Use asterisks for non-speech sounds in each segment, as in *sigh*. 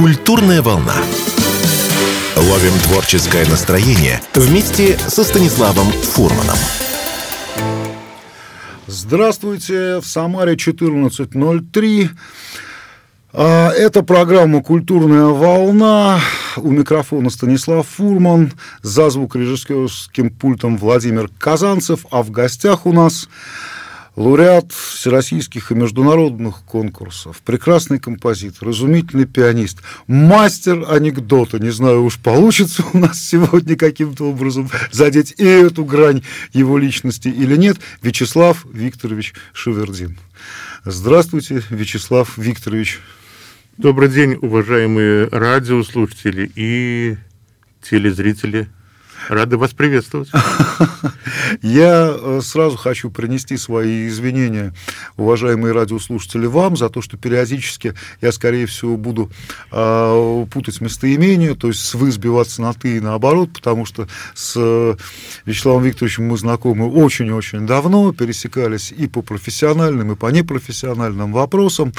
Культурная волна. Ловим творческое настроение вместе со Станиславом Фурманом. Здравствуйте, в Самаре 14.03. А, это программа «Культурная волна». У микрофона Станислав Фурман, за звукорежиссерским пультом Владимир Казанцев, а в гостях у нас лауреат всероссийских и международных конкурсов, прекрасный композитор, изумительный пианист, мастер анекдота. Не знаю, уж получится у нас сегодня каким-то образом задеть и эту грань его личности или нет, Вячеслав Викторович Шевердин. Здравствуйте, Вячеслав Викторович. Добрый день, уважаемые радиослушатели и телезрители Рады вас приветствовать. *laughs* Я э, сразу хочу принести свои извинения, уважаемые радиослушатели, вам за то, что периодически я, скорее всего, буду э, путать местоимения, то есть с «вы» сбиваться на «ты» и наоборот, потому что с э, Вячеславом Викторовичем мы знакомы очень-очень давно, пересекались и по профессиональным, и по непрофессиональным вопросам.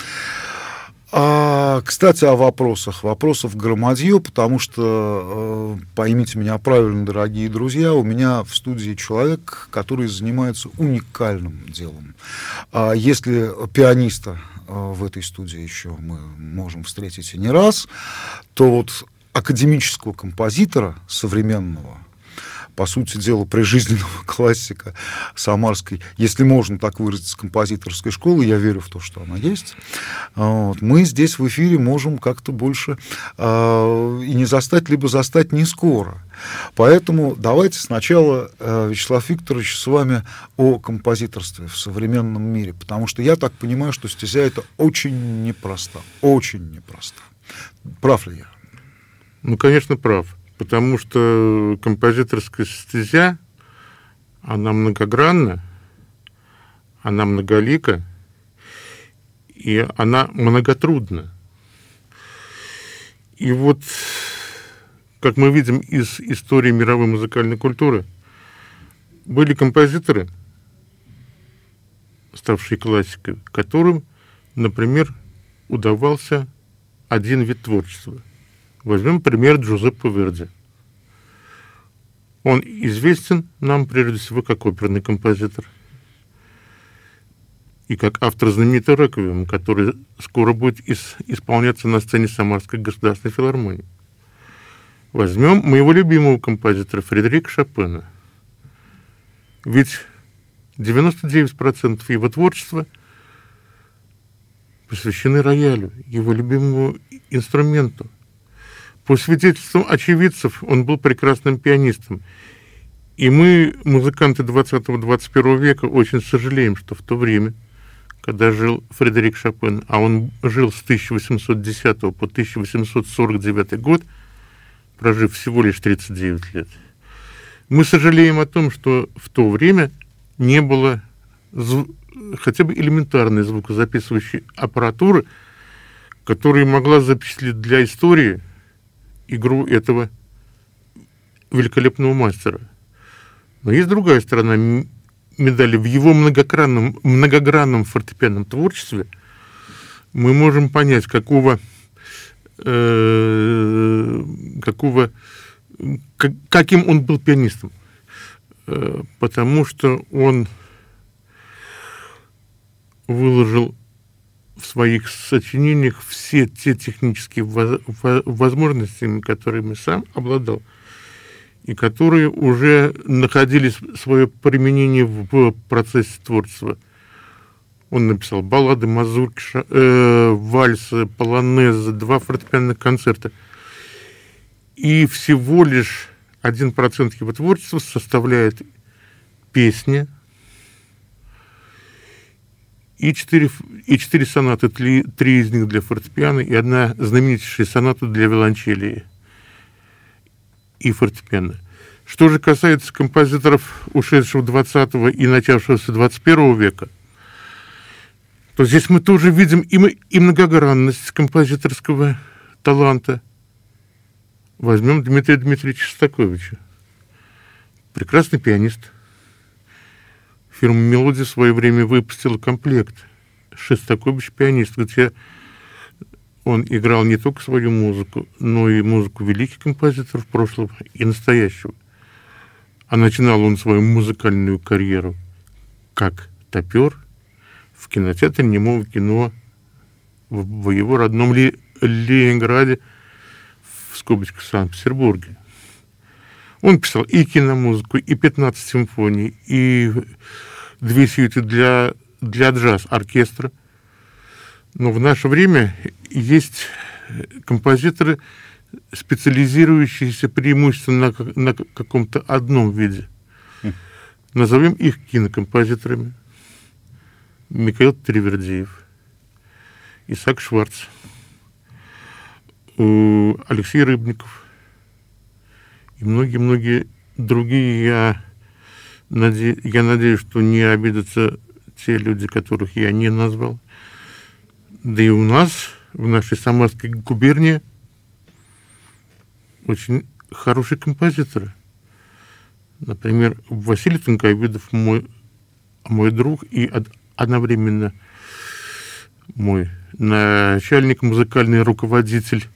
А, кстати, о вопросах. Вопросов громадье, потому что, э, поймите меня правильно, дорогие друзья, у меня в студии человек, который занимается уникальным делом. А если пианиста э, в этой студии еще мы можем встретить и не раз, то вот академического композитора современного – по сути дела, прижизненного *laughs* классика самарской, если можно так выразиться, композиторской школы, я верю в то, что она есть, вот, мы здесь в эфире можем как-то больше э, и не застать, либо застать не скоро. Поэтому давайте сначала, э, Вячеслав Викторович, с вами о композиторстве в современном мире, потому что я так понимаю, что стезя это очень непросто, очень непросто. Прав ли я? Ну, конечно, прав потому что композиторская стезя, она многогранна, она многолика, и она многотрудна. И вот, как мы видим из истории мировой музыкальной культуры, были композиторы, ставшие классикой, которым, например, удавался один вид творчества – Возьмем пример Джузеппе Верди. Он известен нам прежде всего как оперный композитор и как автор знаменитой «Реквием», который скоро будет ис- исполняться на сцене Самарской государственной филармонии. Возьмем моего любимого композитора Фредерика Шопена. Ведь 99% его творчества посвящены роялю, его любимому инструменту – по свидетельствам очевидцев, он был прекрасным пианистом. И мы, музыканты 20-21 века, очень сожалеем, что в то время, когда жил Фредерик Шопен, а он жил с 1810 по 1849 год, прожив всего лишь 39 лет, мы сожалеем о том, что в то время не было хотя бы элементарной звукозаписывающей аппаратуры, которая могла запечатлеть для истории – игру этого великолепного мастера. Но есть другая сторона медали. В его многогранном, многогранном фортепианном творчестве мы можем понять, какого, э, какого как, каким он был пианистом. Э, потому что он выложил в своих сочинениях все те технические возможности, которыми сам обладал, и которые уже находили свое применение в процессе творчества. Он написал баллады, мазурки, э, вальсы, полонезы, два фортепианных концерта. И всего лишь один процент его творчества составляет песни, и четыре, и четыре сонаты, три, три из них для фортепиано, и одна знаменитейшая соната для виолончели и фортепиано. Что же касается композиторов, ушедшего 20 и начавшегося 21 века, то здесь мы тоже видим и, мы, и многогранность композиторского таланта. Возьмем Дмитрия Дмитриевича Шостаковича. Прекрасный пианист – Фирма «Мелодия» в свое время выпустила комплект «Шестакович пианист», где он играл не только свою музыку, но и музыку великих композиторов прошлого и настоящего. А начинал он свою музыкальную карьеру как топер в кинотеатре немого кино в, его родном Ленинграде, в скобочках Санкт-Петербурге. Он писал и киномузыку, и 15 симфоний, и две сюиты для, для джаз-оркестра. Но в наше время есть композиторы, специализирующиеся преимущественно на, на каком-то одном виде. Назовем их кинокомпозиторами. Михаил Тривердиев, Исаак Шварц, Алексей Рыбников и многие-многие другие. Я, наде... я надеюсь, что не обидятся те люди, которых я не назвал. Да и у нас, в нашей Самарской губернии, очень хорошие композиторы. Например, Василий Тонковидов мой, мой друг и одновременно мой начальник, музыкальный руководитель.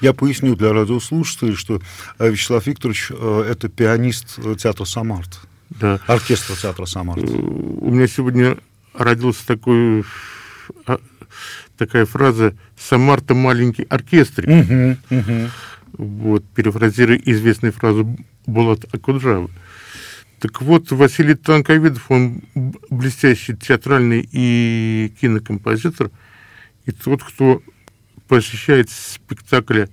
Я поясню для радиослушателей, что э, Вячеслав Викторович э, – это пианист театра «Самарт». Да. Оркестр театра «Самарт». Э, у меня сегодня родился такой а, такая фраза «Самарта маленький оркестрик». Угу, угу. Вот, перефразируя известную фразу Булат Акуджавы. Так вот, Василий Танковидов, он блестящий театральный и кинокомпозитор, и тот, кто посещает спектакли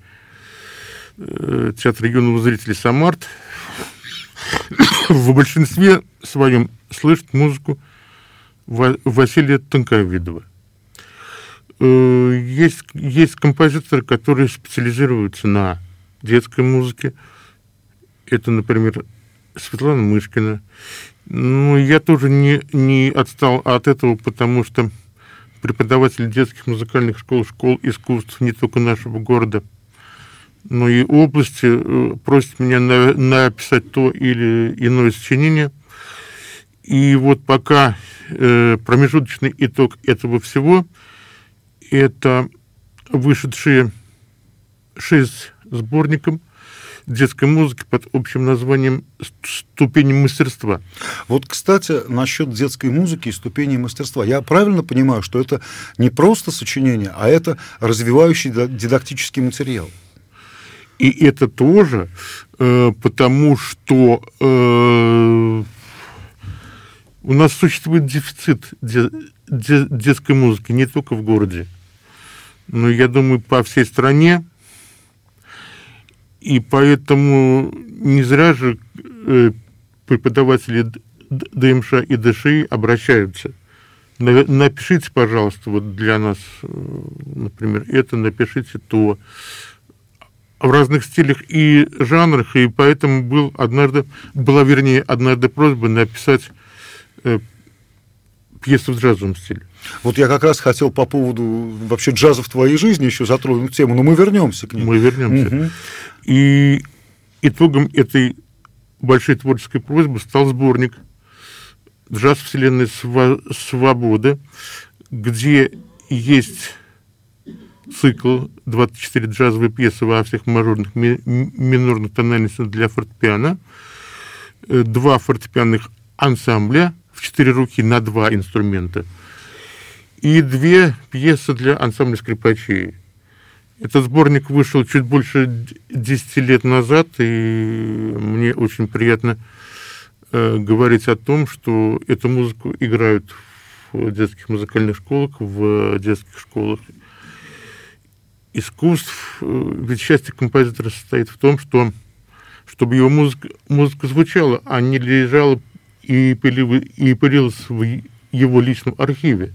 э, театра юного зрителя «Самарт», *coughs* в большинстве своем слышит музыку Василия Тонковидова. Э, есть, есть композиторы, которые специализируются на детской музыке. Это, например, Светлана Мышкина. Ну, я тоже не, не отстал от этого, потому что преподаватель детских музыкальных школ, школ искусств не только нашего города, но и области э, просит меня на, написать то или иное сочинение. И вот пока э, промежуточный итог этого всего – это вышедшие шесть сборников детской музыки под общим названием «Ступени мастерства». Вот, кстати, насчет детской музыки и ступени мастерства. Я правильно понимаю, что это не просто сочинение, а это развивающий дидактический материал? И это тоже, э, потому что э, у нас существует дефицит де, де, детской музыки не только в городе но я думаю, по всей стране. И поэтому не зря же э, преподаватели ДМШ и ДШИ обращаются. Напишите, пожалуйста, вот для нас, э, например, это, напишите то в разных стилях и жанрах, и поэтому был однажды, была, вернее, однажды просьба написать э, пьесу в джазовом стиле. Вот я как раз хотел по поводу вообще джаза в твоей жизни еще затронуть тему, но мы вернемся к ней. Мы вернемся. Угу. И итогом этой большой творческой просьбы стал сборник «Джаз Вселенной Свободы», где есть цикл 24 джазовые пьесы во всех мажорных ми минорных тональностях для фортепиано, э, два фортепианных ансамбля в четыре руки на два инструмента – и две пьесы для ансамбля скрипачей. Этот сборник вышел чуть больше 10 лет назад, и мне очень приятно э, говорить о том, что эту музыку играют в детских музыкальных школах, в детских школах искусств. Ведь счастье композитора состоит в том, что чтобы его музыка, музыка звучала, а не лежала и, пылилась, и пылилась в его личном архиве.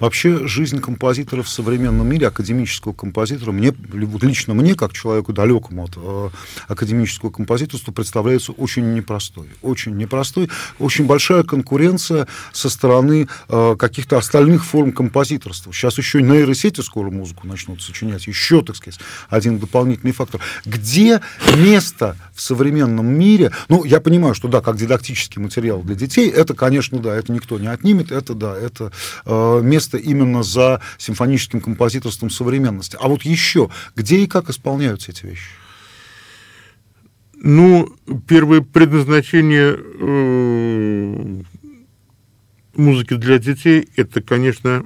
Вообще жизнь композитора в современном мире, академического композитора, мне, лично мне, как человеку далекому от э, академического композиторства, представляется очень непростой. Очень непростой. Очень большая конкуренция со стороны э, каких-то остальных форм композиторства. Сейчас еще и нейросети скоро музыку начнут сочинять. Еще, так сказать, один дополнительный фактор. Где место в современном мире? Ну, я понимаю, что да, как дидактический материал для детей, это, конечно, да, это никто не отнимет, это да, это э, место место именно за симфоническим композиторством современности. А вот еще, где и как исполняются эти вещи? Ну, первое предназначение э, музыки для детей – это, конечно,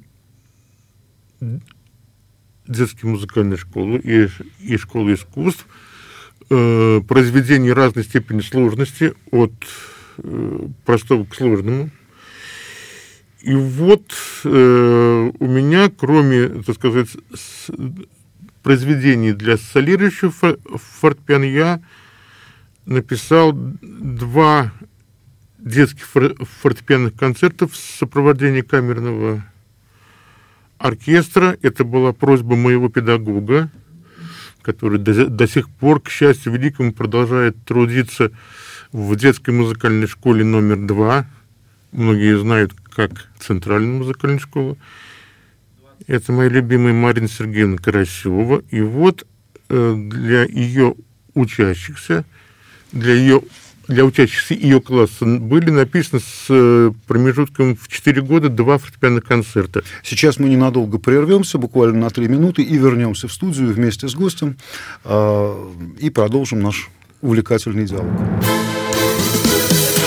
детские музыкальные школы и, и школы искусств, э, произведения разной степени сложности, от э, простого к сложному. И вот э, у меня, кроме, так сказать, с, произведений для солирующего фортепиано, я написал два детских фортепианных концертов в сопровождении камерного оркестра. Это была просьба моего педагога, который до, до сих пор, к счастью великому, продолжает трудиться в детской музыкальной школе номер два. Многие знают, как Центральная музыкальная школа. Это моя любимая Марина Сергеевна Карасева. И вот э, для ее учащихся, для ее для учащихся ее класса были написаны с э, промежутком в 4 года два фортепианных концерта. Сейчас мы ненадолго прервемся, буквально на 3 минуты, и вернемся в студию вместе с гостем э, и продолжим наш увлекательный диалог.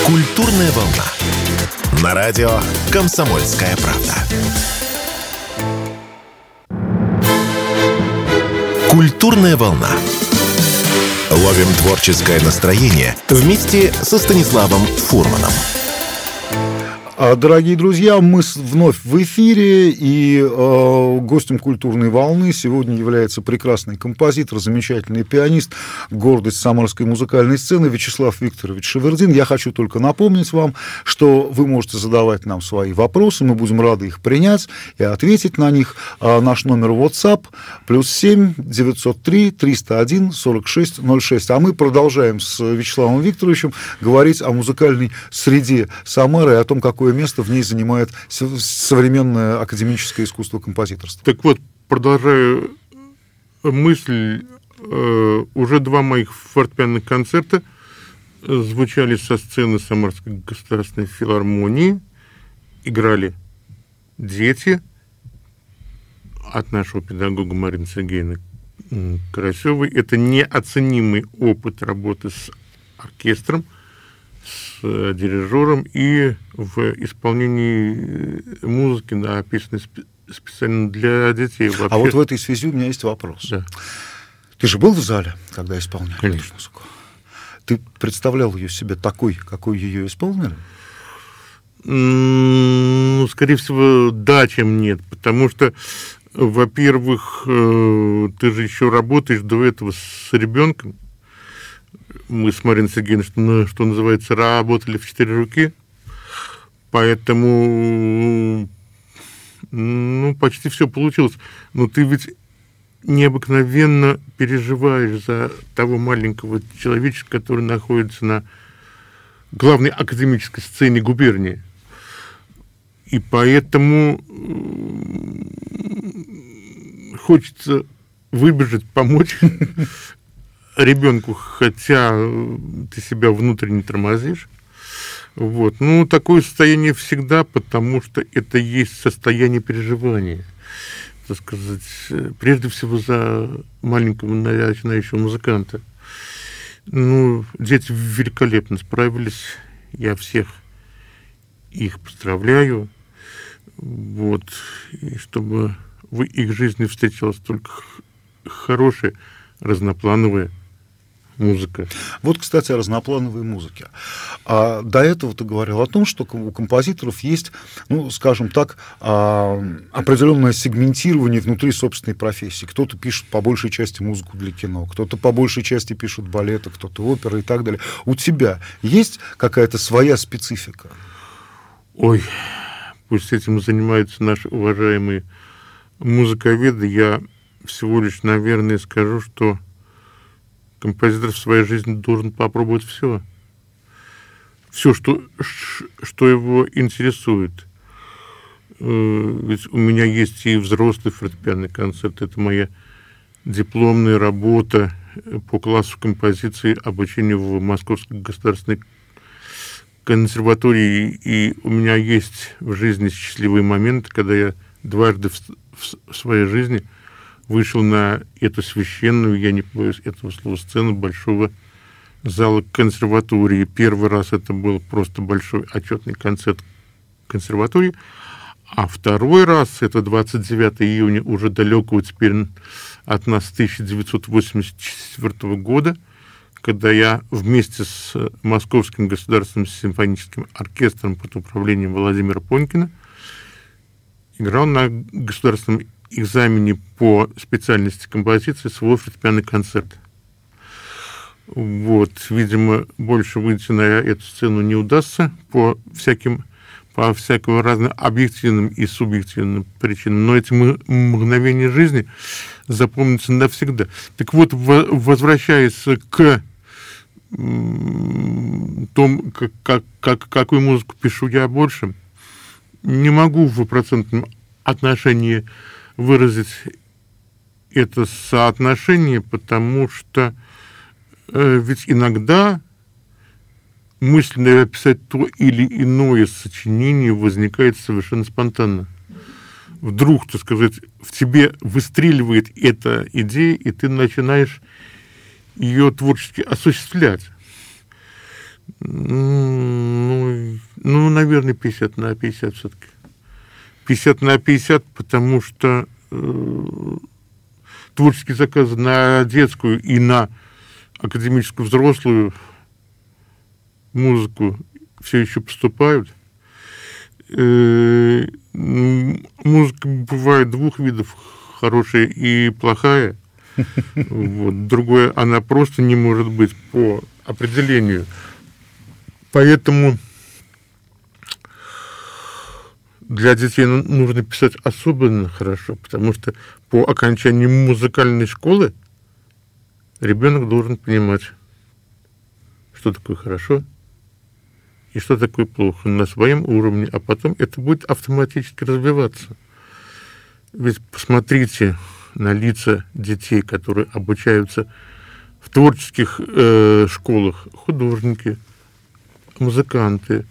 Культурная волна. На радио «Комсомольская правда». Культурная волна. Ловим творческое настроение вместе со Станиславом Фурманом. А, дорогие друзья, мы вновь в эфире, и э, гостем культурной волны сегодня является прекрасный композитор, замечательный пианист, гордость самарской музыкальной сцены Вячеслав Викторович Шевердин. Я хочу только напомнить вам, что вы можете задавать нам свои вопросы, мы будем рады их принять и ответить на них. А наш номер WhatsApp плюс 7 903 301 46 06. А мы продолжаем с Вячеславом Викторовичем говорить о музыкальной среде Самары и о том, какой какое место в ней занимает современное академическое искусство композиторства. Так вот, продолжаю мысль, э, уже два моих фортепианных концерта звучали со сцены Самарской государственной филармонии, играли дети от нашего педагога Марины Сергеевны Карасевой. Это неоценимый опыт работы с оркестром – с э, дирижером и в исполнении э, музыки, написанной специально для детей. Вообще... А вот в этой связи у меня есть вопрос. Да. Ты же был в зале, когда исполняли Конечно. эту музыку? Ты представлял ее себе такой, какой ее исполнили? Ну, скорее всего, да, чем нет. Потому что, во-первых, э, ты же еще работаешь до этого с ребенком, мы с Мариной Сергеевной, что, что называется, работали в четыре руки, поэтому ну, почти все получилось. Но ты ведь необыкновенно переживаешь за того маленького человечка, который находится на главной академической сцене губернии. И поэтому хочется выбежать, помочь, *laughs* ребенку, хотя ты себя внутренне тормозишь. Вот. Ну, такое состояние всегда, потому что это есть состояние переживания. Так сказать, прежде всего за маленького начинающего музыканта. Ну, дети великолепно справились. Я всех их поздравляю. Вот. И чтобы в их жизни встретилось только хорошее, разноплановое, музыка. Вот, кстати, о разноплановой музыке. А до этого ты говорил о том, что у композиторов есть, ну, скажем так, а, определенное сегментирование внутри собственной профессии. Кто-то пишет по большей части музыку для кино, кто-то по большей части пишет балеты, кто-то оперы и так далее. У тебя есть какая-то своя специфика? Ой, пусть этим занимаются наши уважаемые музыковеды. Я всего лишь, наверное, скажу, что композитор в своей жизни должен попробовать все. Все, что, что его интересует. Э, ведь у меня есть и взрослый фортепианный концерт. Это моя дипломная работа по классу композиции обучения в Московской государственной консерватории. И у меня есть в жизни счастливые моменты, когда я дважды в, в своей жизни вышел на эту священную, я не боюсь этого слова, сцену большого зала консерватории. Первый раз это был просто большой отчетный концерт консерватории, а второй раз, это 29 июня, уже далекого теперь от нас 1984 года, когда я вместе с Московским государственным симфоническим оркестром под управлением Владимира Понькина играл на государственном экзамене по специальности композиции свой фортепианный концерт. Вот, видимо, больше выйти на эту сцену не удастся по всяким по всякого разным объективным и субъективным причинам, но эти мгновения жизни запомнятся навсегда. Так вот, возвращаясь к том, как, как, как, какую музыку пишу я больше, не могу в процентном отношении выразить это соотношение, потому что э, ведь иногда мысленно описать то или иное сочинение возникает совершенно спонтанно. Вдруг, так сказать, в тебе выстреливает эта идея, и ты начинаешь ее творчески осуществлять. Ну, ну, наверное, 50 на 50 все-таки. 50 на 50, потому что э, творческие заказы на детскую и на академическую взрослую музыку все еще поступают. Э, музыка бывает двух видов, хорошая и плохая. Вот. Другое, она просто не может быть по определению. Поэтому для детей ну, нужно писать особенно хорошо, потому что по окончании музыкальной школы ребенок должен понимать, что такое хорошо и что такое плохо на своем уровне, а потом это будет автоматически развиваться. Ведь посмотрите на лица детей, которые обучаются в творческих э, школах, художники, музыканты,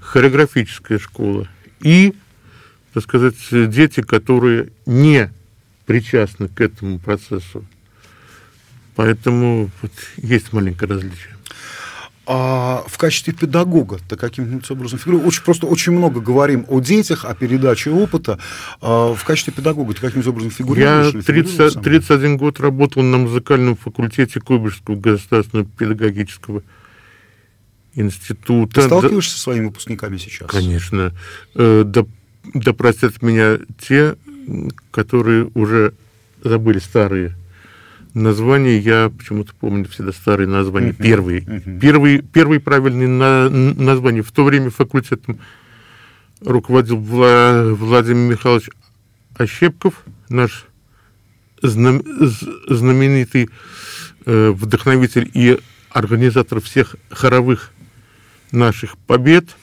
хореографическая школа и, так сказать, дети, которые не причастны к этому процессу. Поэтому вот, есть маленькое различие. А в качестве педагога то каким-нибудь образом фигурирует? Очень, просто очень много говорим о детях, о передаче опыта. А в качестве педагога ты каким-нибудь образом фигурируешь? Я 30, 31 год работал на музыкальном факультете Куйбышевского государственного педагогического института. Ты сталкиваешься да, со своими выпускниками сейчас? Конечно. Э, да, да простят меня те, которые уже забыли старые названия. Я почему-то помню всегда старые названия. Uh-huh. Первые. Uh-huh. Первые, первые правильные на, названия. В то время факультетом руководил Вла, Владимир Михайлович Ощепков, наш знам, знаменитый э, вдохновитель и организатор всех хоровых наших побед.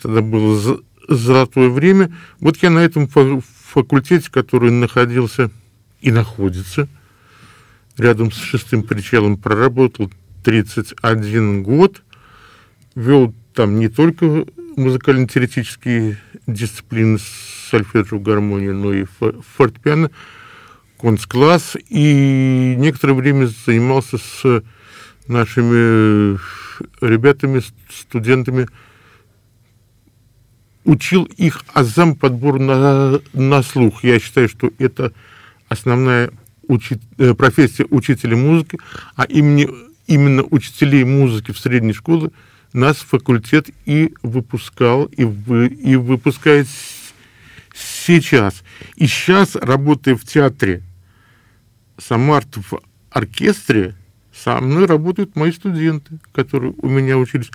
Тогда было золотое время. Вот я на этом факультете, который находился и находится рядом с шестым причалом, проработал 31 год, вел там не только музыкально-теоретические дисциплины сольфеджио, гармонию, но и фортепиано, концкласс, и некоторое время занимался с нашими ребятами, студентами, учил их азам подбор на, на слух. Я считаю, что это основная учи, э, профессия учителя музыки, а именно, именно учителей музыки в средней школе нас факультет и выпускал, и, вы, и выпускает сейчас. И сейчас, работая в театре Самарт в оркестре, со мной работают мои студенты, которые у меня учились.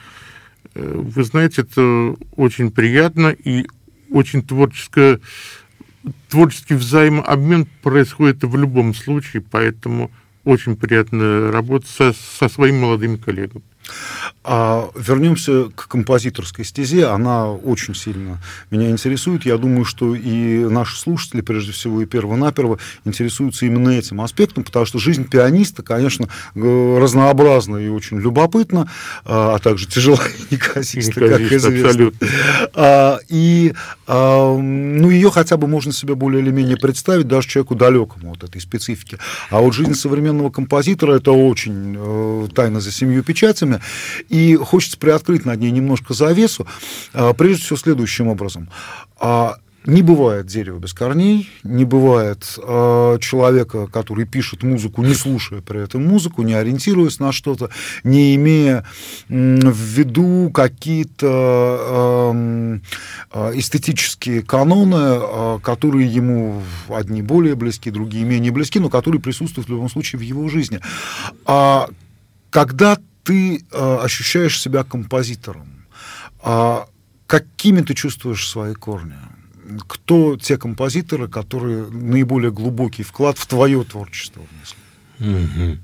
Э, вы знаете, это очень приятно и очень творческое, творческий взаимообмен происходит в любом случае, поэтому очень приятно работать со, со своими молодыми коллегами. А вернемся к композиторской стезе. Она очень сильно меня интересует. Я думаю, что и наши слушатели, прежде всего, и перво-наперво интересуются именно этим аспектом, потому что жизнь пианиста, конечно, разнообразна и очень любопытна, а, а также тяжела и *laughs* неказиста, как известно. Абсолютно. А, и а, ну, ее хотя бы можно себе более или менее представить даже человеку далекому от этой специфики. А вот жизнь современного композитора – это очень э, тайна за семью печатями. И хочется приоткрыть над ней немножко завесу, а, прежде всего следующим образом. А, не бывает дерева без корней, не бывает э, человека, который пишет музыку, не слушая при этом музыку, не ориентируясь на что-то, не имея э, в виду какие-то э, эстетические каноны, э, которые ему одни более близки, другие менее близки, но которые присутствуют в любом случае в его жизни. А когда ты э, ощущаешь себя композитором. А какими ты чувствуешь свои корни? Кто те композиторы, которые наиболее глубокий вклад в твое творчество внесли? Угу.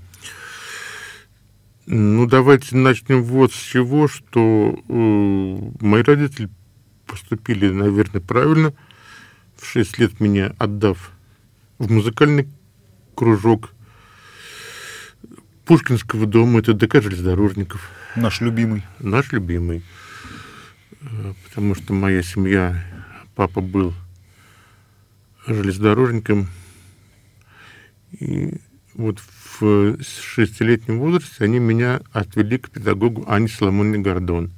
Ну, давайте начнем вот с чего, что э, мои родители поступили, наверное, правильно, в 6 лет меня отдав в музыкальный кружок Пушкинского дома, это ДК железнодорожников. Наш любимый. Наш любимый. Э, потому что моя семья, папа был железнодорожником. И вот в шестилетнем возрасте они меня отвели к педагогу Ане Соломоне Гордон.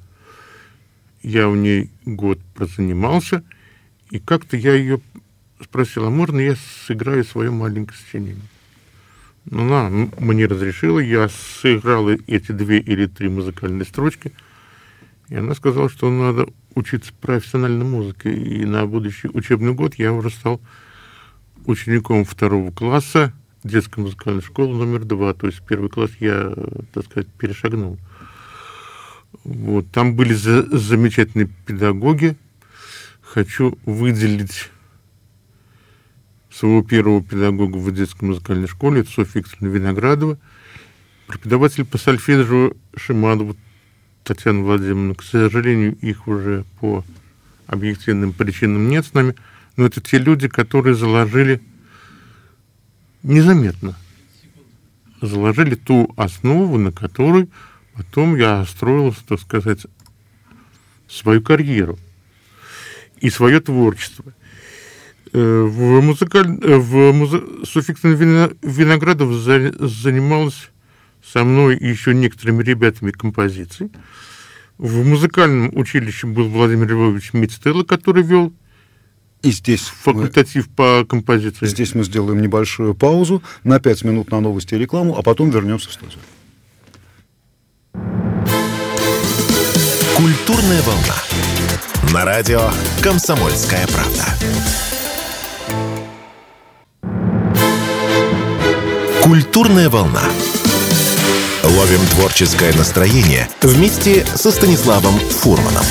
Я у ней год прозанимался, и как-то я ее спросил, а можно я сыграю свое маленькое сочинение? Она мне разрешила, я сыграл эти две или три музыкальные строчки, и она сказала, что надо учиться профессиональной музыке. И на будущий учебный год я уже стал учеником второго класса детской музыкальной школы номер два. То есть первый класс я, так сказать, перешагнул. Вот. Там были за замечательные педагоги. Хочу выделить своего первого педагога в детской музыкальной школе, Софья Викторовна Виноградова, преподаватель по сольфеджио Шиманову Татьяна Владимировна. К сожалению, их уже по объективным причинам нет с нами, но это те люди, которые заложили незаметно, заложили ту основу, на которой потом я строил, так сказать, свою карьеру и свое творчество. Э, в, музыкаль... Э, в музы... Суффиксная Виноградов за... занималась со мной и еще некоторыми ребятами композицией. В музыкальном училище был Владимир Львович Мицтелло, который вел и здесь факультатив мы, по композиции. Здесь мы сделаем небольшую паузу на 5 минут на новости и рекламу, а потом вернемся в студию. Культурная волна. На радио «Комсомольская правда». Культурная волна. Ловим творческое настроение вместе со Станиславом Фурманом.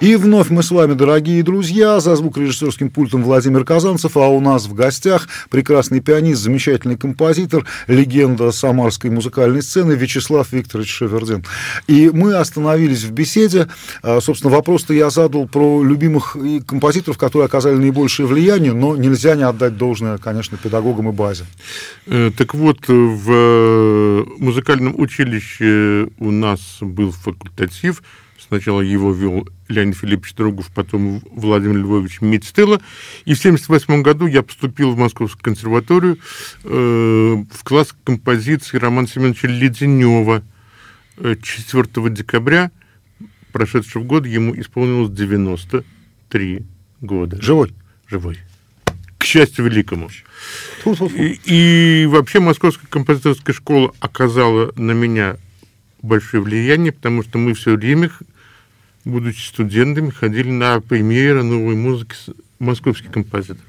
И вновь мы с вами, дорогие друзья, за звукорежиссерским пультом Владимир Казанцев, а у нас в гостях прекрасный пианист, замечательный композитор, легенда самарской музыкальной сцены Вячеслав Викторович Шевердин. И мы остановились в беседе. А, собственно, вопрос-то я задал про любимых композиторов, которые оказали наибольшее влияние, но нельзя не отдать должное, конечно, педагогам и базе. Э, так вот, в э, музыкальном училище у нас был факультатив – Сначала его вел Леонид Филиппович Другов, потом Владимир Львович Мицтелло. И в 1978 году я поступил в Московскую консерваторию э, в класс композиции Романа Семеновича Леденева. 4 э, декабря прошедшего года ему исполнилось 93 года. Живой? Живой. К счастью великому. И, и вообще Московская композиторская школа оказала на меня большое влияние, потому что мы все время будучи студентами, ходили на премьеры новой музыки московских композиторов.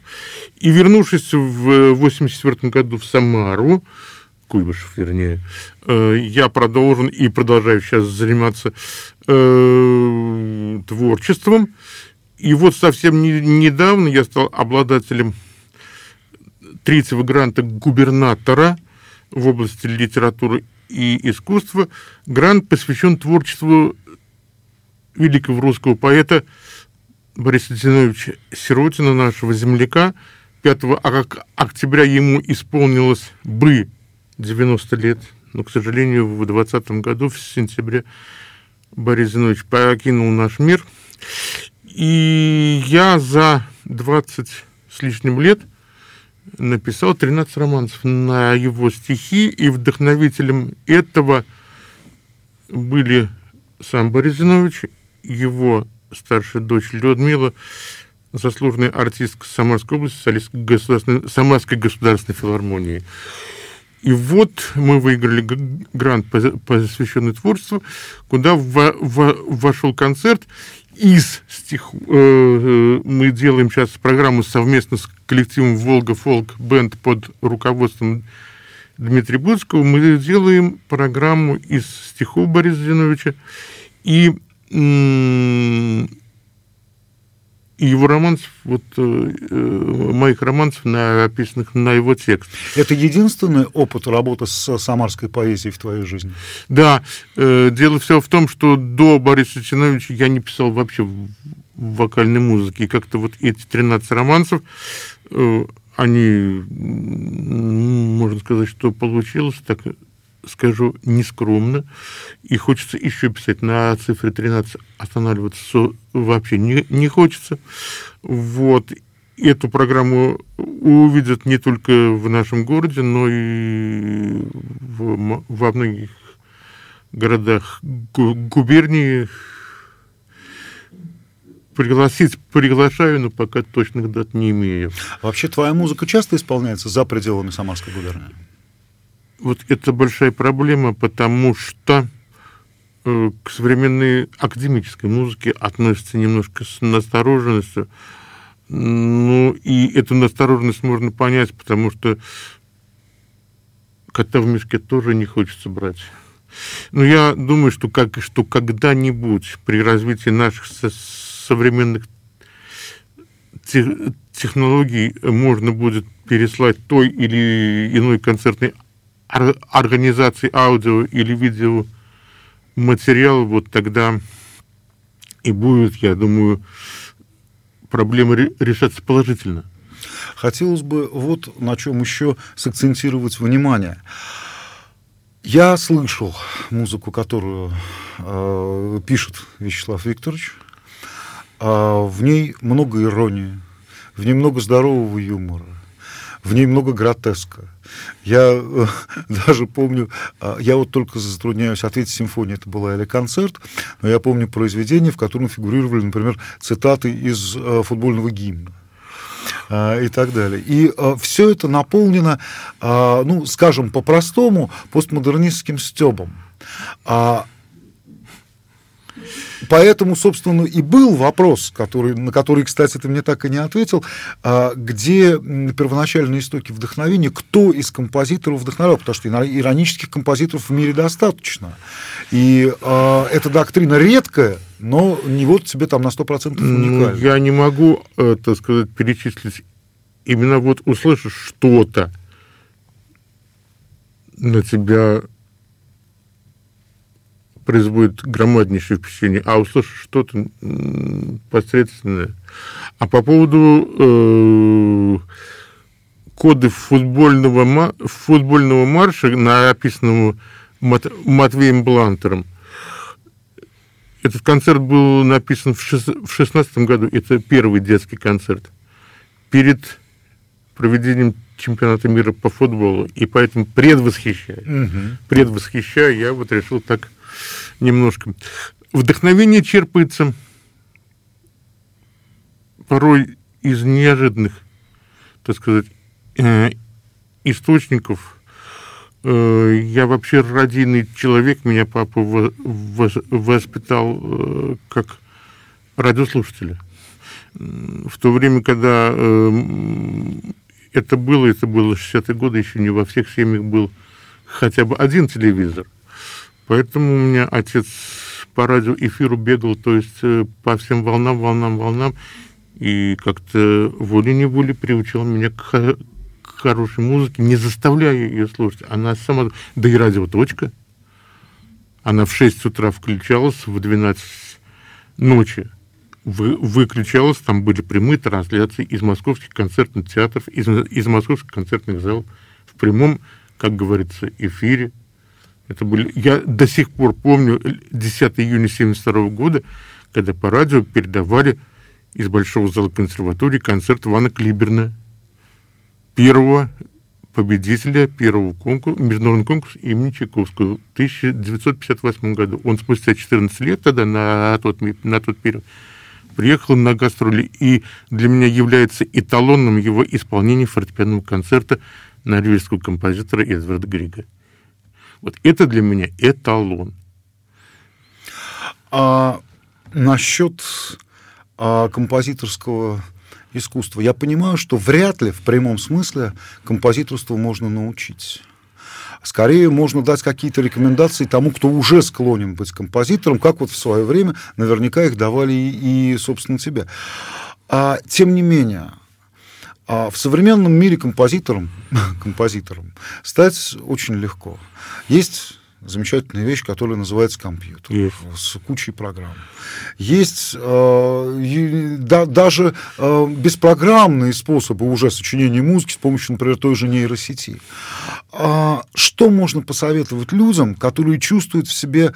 И вернувшись в 1984 году в Самару, Куйбышев, вернее, э, я продолжен и продолжаю сейчас заниматься э, творчеством. И вот совсем не, недавно я стал обладателем третьего гранта губернатора в области литературы и искусства грант посвящен творчеству великого русского поэта Бориса Зиновича Сиротина, нашего земляка. 5 октября ему исполнилось бы 90 лет, но, к сожалению, в 2020 году, в сентябре, Борис Зинович покинул наш мир. И я за 20 с лишним лет написал 13 романсов на его стихи, и вдохновителем этого были сам Борис Зинович, его старшая дочь Людмила, заслуженный артистка Самарской области, солист государственной, Самарской государственной филармонии. И вот мы выиграли грант, посвященный творчеству, куда вошел концерт из стих... Э, э, мы делаем сейчас программу совместно с коллективом «Волга Фолк Бенд» под руководством Дмитрия Будского. Мы делаем программу из стихов Бориса Зиновича и его романсов, вот э, э, моих романсов, написанных на его текст. Это единственный опыт работы с самарской поэзией в твоей жизни? Да. Э, дело все в том, что до Бориса Чиновича я не писал вообще вокальной музыки. И как-то вот эти 13 романсов, э, они, можно сказать, что получилось так скажу нескромно, и хочется еще писать. На цифре 13 останавливаться вообще не, не хочется. Вот. Эту программу увидят не только в нашем городе, но и в, во многих городах губернии. Пригласить приглашаю, но пока точных дат не имею. Вообще твоя музыка часто исполняется за пределами Самарской губернии? Вот это большая проблема, потому что э, к современной академической музыке относятся немножко с настороженностью. Ну, и эту настороженность можно понять, потому что кота в мешке тоже не хочется брать. Но я думаю, что, как, что когда-нибудь при развитии наших современных технологий можно будет переслать той или иной концертный организации аудио или видео материала, вот тогда и будет, я думаю, проблемы решаться положительно. Хотелось бы вот на чем еще сакцентировать внимание. Я слышал музыку, которую э, пишет Вячеслав Викторович. Э, в ней много иронии, в ней много здорового юмора, в ней много гротеска. Я э, *laughs* даже помню, э, я вот только затрудняюсь ответить, симфония это была или концерт, но я помню произведение, в котором фигурировали, например, цитаты из э, футбольного гимна и так далее. И э, все это наполнено, э, ну, скажем по-простому, постмодернистским стебом. А Поэтому, собственно, и был вопрос, который, на который, кстати, ты мне так и не ответил, а, где первоначальные истоки вдохновения, кто из композиторов вдохновлял, потому что иронических композиторов в мире достаточно. И э, эта доктрина редкая, но не вот тебе там на 100% уникальная. Ну, я не могу, э, так сказать, перечислить. Именно вот услышишь что-то, на тебя производит громаднейшее впечатление, а услышишь что-то посредственное. А по поводу э, коды футбольного, футбольного марша, написанного Мат, Матвеем Блантером, этот концерт был написан в 2016 году. Это первый детский концерт. Перед проведением чемпионата мира по футболу. И поэтому предвосхищая, угу. предвосхищая, я вот решил так немножко. Вдохновение черпается порой из неожиданных, так сказать, э, источников. Э, я вообще родийный человек, меня папа воспитал э, как радиослушателя. В то время, когда это было, это было 60-е годы, еще не во всех семьях был хотя бы один телевизор – Поэтому у меня отец по радиоэфиру бегал, то есть э, по всем волнам, волнам, волнам, и как-то волей-неволей приучил меня к, хорошей музыке, не заставляя ее слушать. Она сама... Да и радио «Точка» Она в 6 утра включалась, в 12 ночи вы, выключалась, там были прямые трансляции из московских концертных театров, из, из московских концертных залов в прямом, как говорится, эфире. Это были... Я до сих пор помню 10 июня 1972 года, когда по радио передавали из Большого зала консерватории концерт Ивана Клиберна, первого победителя первого конкурса, международного конкурса имени Чайковского в 1958 году. Он спустя 14 лет тогда на тот, на тот период приехал на гастроли, и для меня является эталонным его исполнение фортепианного концерта норвежского композитора Эдварда Грига. Вот это для меня эталон. А насчет а, композиторского искусства. Я понимаю, что вряд ли в прямом смысле композиторству можно научить. Скорее можно дать какие-то рекомендации тому, кто уже склонен быть композитором, как вот в свое время наверняка их давали и, и собственно, тебе. А, тем не менее, а в современном мире композитором, *laughs* композитором стать очень легко. Есть замечательная вещь, которая называется компьютер Есть. с кучей программ. Есть э, да, даже э, беспрограммные способы уже сочинения музыки с помощью, например, той же нейросети. А, что можно посоветовать людям, которые чувствуют в себе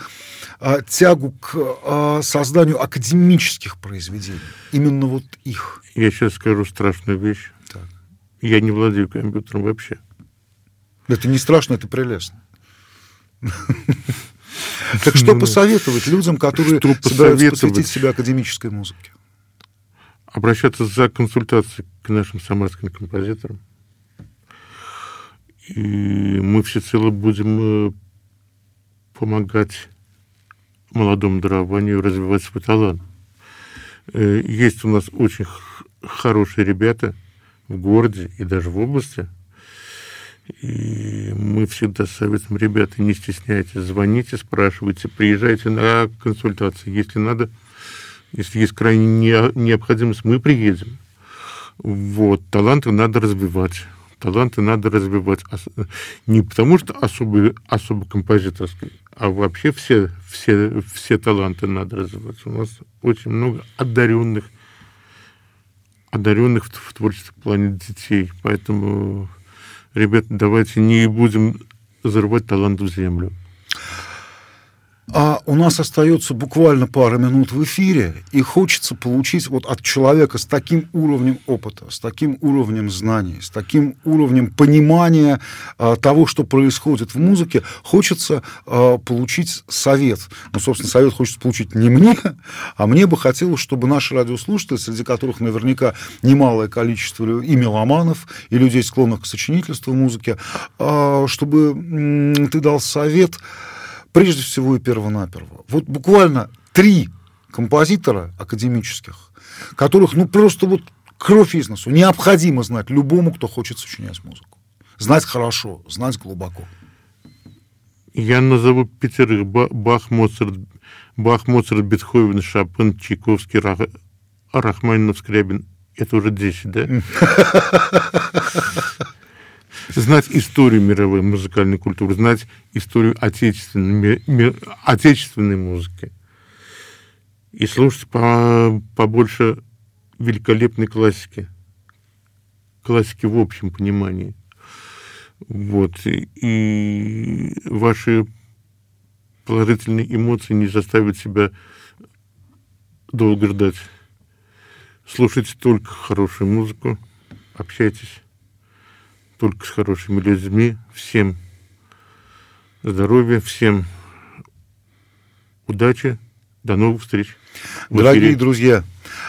а, тягу к а, созданию академических произведений? Именно вот их. Я сейчас скажу страшную вещь. Я не владею компьютером вообще. Это не страшно, это прелестно. *laughs* Так что посоветовать людям, которые собираются посвятить себя академической музыке? Обращаться за консультацией к нашим самарским композиторам. И мы всецело будем э, помогать молодому дарованию развивать свой талант. Э, Есть у нас очень хорошие ребята в городе и даже в области. И мы всегда советуем, ребята, не стесняйтесь, звоните, спрашивайте, приезжайте на консультации. Если надо, если есть крайне не- необходимость, мы приедем. Вот, таланты надо развивать. Таланты надо развивать. Не потому, что особо, особо композиторский, а вообще все, все, все таланты надо развивать. У нас очень много одаренных, одаренных в, в творческом плане детей. Поэтому, ребята, давайте не будем зарывать талант в землю. У нас остается буквально пара минут в эфире, и хочется получить вот от человека с таким уровнем опыта, с таким уровнем знаний, с таким уровнем понимания а, того, что происходит в музыке, хочется а, получить совет. Ну, собственно, совет хочется получить не мне, *laughs* а мне бы хотелось, чтобы наши радиослушатели, среди которых наверняка немалое количество и меломанов, и людей, склонных к сочинительству музыки, а, чтобы ты дал совет прежде всего и первонаперво. Вот буквально три композитора академических, которых, ну, просто вот кровь из носу необходимо знать любому, кто хочет сочинять музыку. Знать хорошо, знать глубоко. Я назову пятерых. Ба- Бах, Моцарт, Бах, Моцарт, Бетховен, Шопен, Чайковский, Рах... Рахманинов, Скрябин. Это уже 10, да? *laughs* Знать историю мировой музыкальной культуры, знать историю отечественной, ми- отечественной музыки. И слушать по, побольше великолепной классики. Классики в общем понимании. Вот. И ваши положительные эмоции не заставят себя долго ждать. Слушайте только хорошую музыку, общайтесь только с хорошими людьми. Всем здоровья, всем удачи. До новых встреч. Дорогие друзья,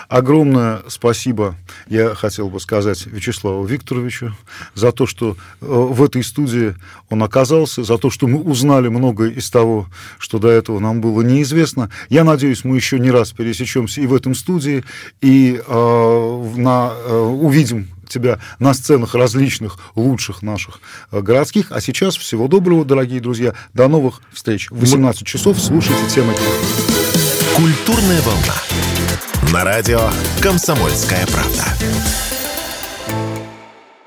огромное спасибо я хотел бы сказать Вячеславу Викторовичу за то, что э, в этой студии он оказался, за то, что мы узнали многое из того, что до этого нам было неизвестно. Я надеюсь, мы еще не раз пересечемся и в этом студии, и э, на, э, увидим тебя на сценах различных лучших наших э, городских. А сейчас всего доброго, дорогие друзья. До новых встреч. В 18 часов слушайте темы. Культурная волна. На радио «Комсомольская правда».